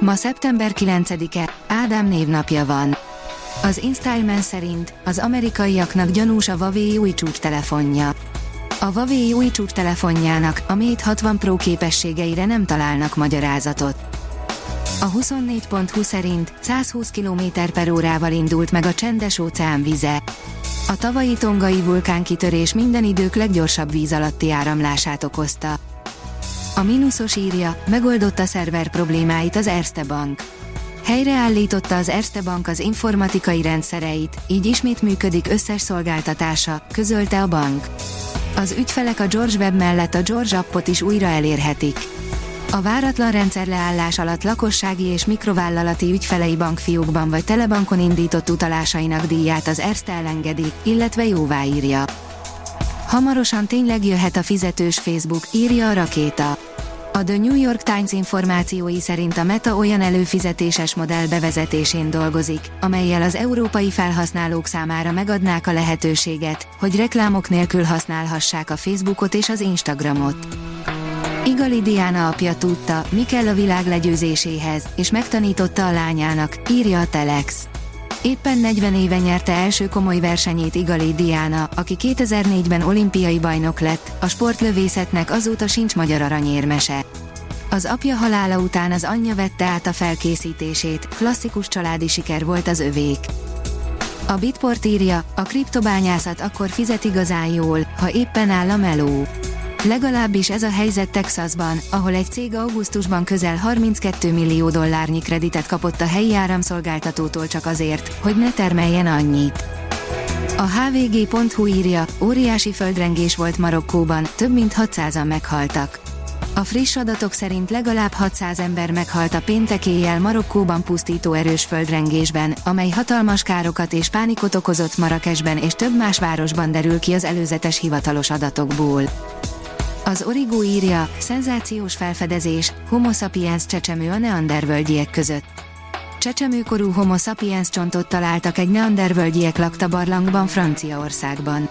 Ma szeptember 9-e, Ádám névnapja van. Az InStyleman szerint az amerikaiaknak gyanús a Huawei új csúcs-telefonja. A Huawei új csúcs-telefonjának, a Mate 60 Pro képességeire nem találnak magyarázatot. A 24.20 szerint 120 km per órával indult meg a csendes óceán vize. A tavalyi tongai vulkánkitörés minden idők leggyorsabb víz alatti áramlását okozta. A mínuszos írja, megoldotta szerver problémáit az Erste Bank. Helyreállította az Erste Bank az informatikai rendszereit, így ismét működik összes szolgáltatása, közölte a bank. Az ügyfelek a George Web mellett a George appot is újra elérhetik. A váratlan rendszerleállás alatt lakossági és mikrovállalati ügyfelei bankfiókban vagy telebankon indított utalásainak díját az Erste elengedi, illetve jóváírja. Hamarosan tényleg jöhet a fizetős Facebook, írja a rakéta. A The New York Times információi szerint a Meta olyan előfizetéses modell bevezetésén dolgozik, amelyel az európai felhasználók számára megadnák a lehetőséget, hogy reklámok nélkül használhassák a Facebookot és az Instagramot. Igali Diana apja tudta, mi kell a világ legyőzéséhez, és megtanította a lányának, írja a Telex. Éppen 40 éve nyerte első komoly versenyét Igali Diana, aki 2004-ben olimpiai bajnok lett, a sportlövészetnek azóta sincs magyar aranyérmese. Az apja halála után az anyja vette át a felkészítését, klasszikus családi siker volt az övék. A Bitport írja, a kriptobányászat akkor fizet igazán jól, ha éppen áll a meló. Legalábbis ez a helyzet Texasban, ahol egy cég augusztusban közel 32 millió dollárnyi kreditet kapott a helyi áramszolgáltatótól csak azért, hogy ne termeljen annyit. A hvg.hu írja, óriási földrengés volt Marokkóban, több mint 600-an meghaltak. A friss adatok szerint legalább 600 ember meghalt a péntek éjjel Marokkóban pusztító erős földrengésben, amely hatalmas károkat és pánikot okozott Marrakesben és több más városban derül ki az előzetes hivatalos adatokból. Az Origo írja, szenzációs felfedezés, homo sapiens csecsemő a neandervölgyiek között. Csecsemőkorú homo sapiens csontot találtak egy neandervölgyiek lakta barlangban Franciaországban.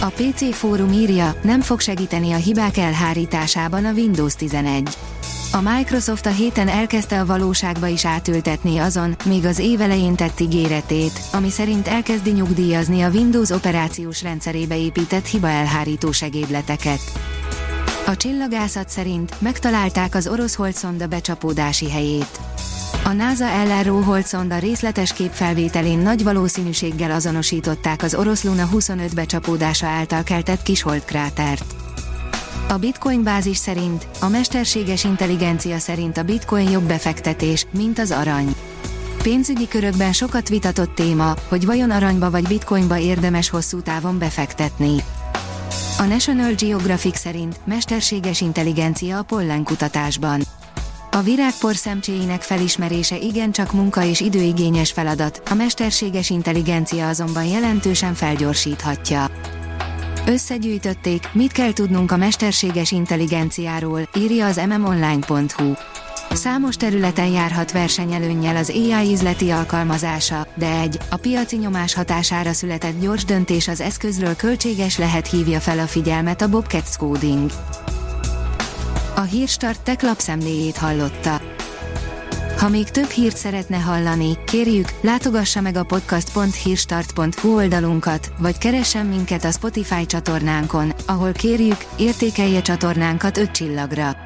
A PC fórum írja, nem fog segíteni a hibák elhárításában a Windows 11. A Microsoft a héten elkezdte a valóságba is átültetni azon, még az évelején tett ígéretét, ami szerint elkezdi nyugdíjazni a Windows operációs rendszerébe épített hibaelhárító segédleteket. A csillagászat szerint megtalálták az orosz holdszonda becsapódási helyét. A NASA LRO holdszonda részletes képfelvételén nagy valószínűséggel azonosították az orosz Luna 25 becsapódása által keltett kis holdkrátert. A Bitcoin bázis szerint, a mesterséges intelligencia szerint a Bitcoin jobb befektetés, mint az arany. Pénzügyi körökben sokat vitatott téma, hogy vajon aranyba vagy bitcoinba érdemes hosszú távon befektetni. A National Geographic szerint mesterséges intelligencia a pollenkutatásban. A virágpor szemcséinek felismerése igencsak munka és időigényes feladat, a mesterséges intelligencia azonban jelentősen felgyorsíthatja. Összegyűjtötték, mit kell tudnunk a mesterséges intelligenciáról, írja az mmonline.hu. Számos területen járhat versenyelőnnyel az AI üzleti alkalmazása, de egy, a piaci nyomás hatására született gyors döntés az eszközről költséges lehet hívja fel a figyelmet a Bobcat Coding. A Hírstart tech lapszemléjét hallotta. Ha még több hírt szeretne hallani, kérjük, látogassa meg a podcast.hírstart.hu oldalunkat, vagy keressen minket a Spotify csatornánkon, ahol kérjük, értékelje csatornánkat 5 csillagra.